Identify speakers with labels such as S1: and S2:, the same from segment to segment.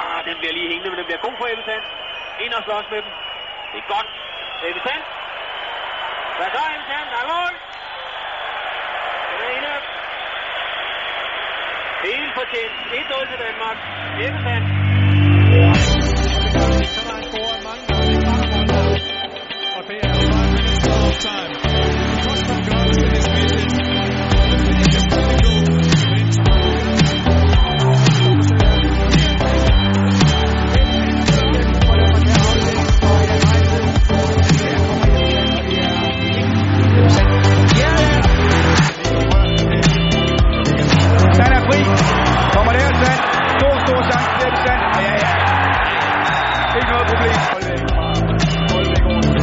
S1: Ah, den bliver lige hængende, men den bliver god for Ebbe Ind og slås med dem. Det er godt. Ebbe Hvad så, Ebbe Der er mål! Den er inde. Helt fortjent. 1-0 til Danmark. Ebbe
S2: fri. Kommer der sand. Stor, stor chance til sand. Ja, ja. Ikke noget problem. Hold væk. Hold væk over.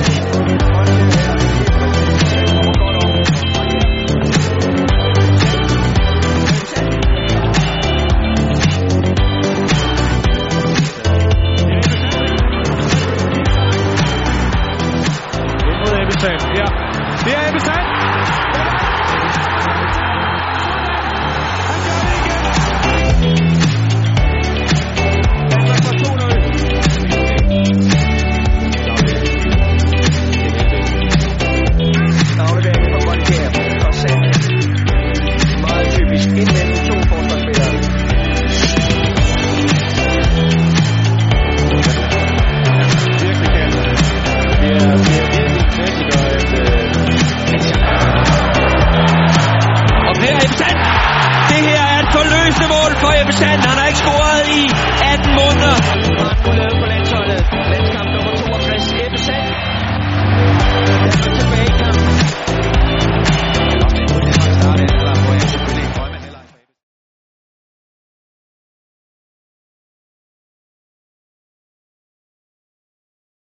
S2: Ebbesand. Ja, det er Ebbesand.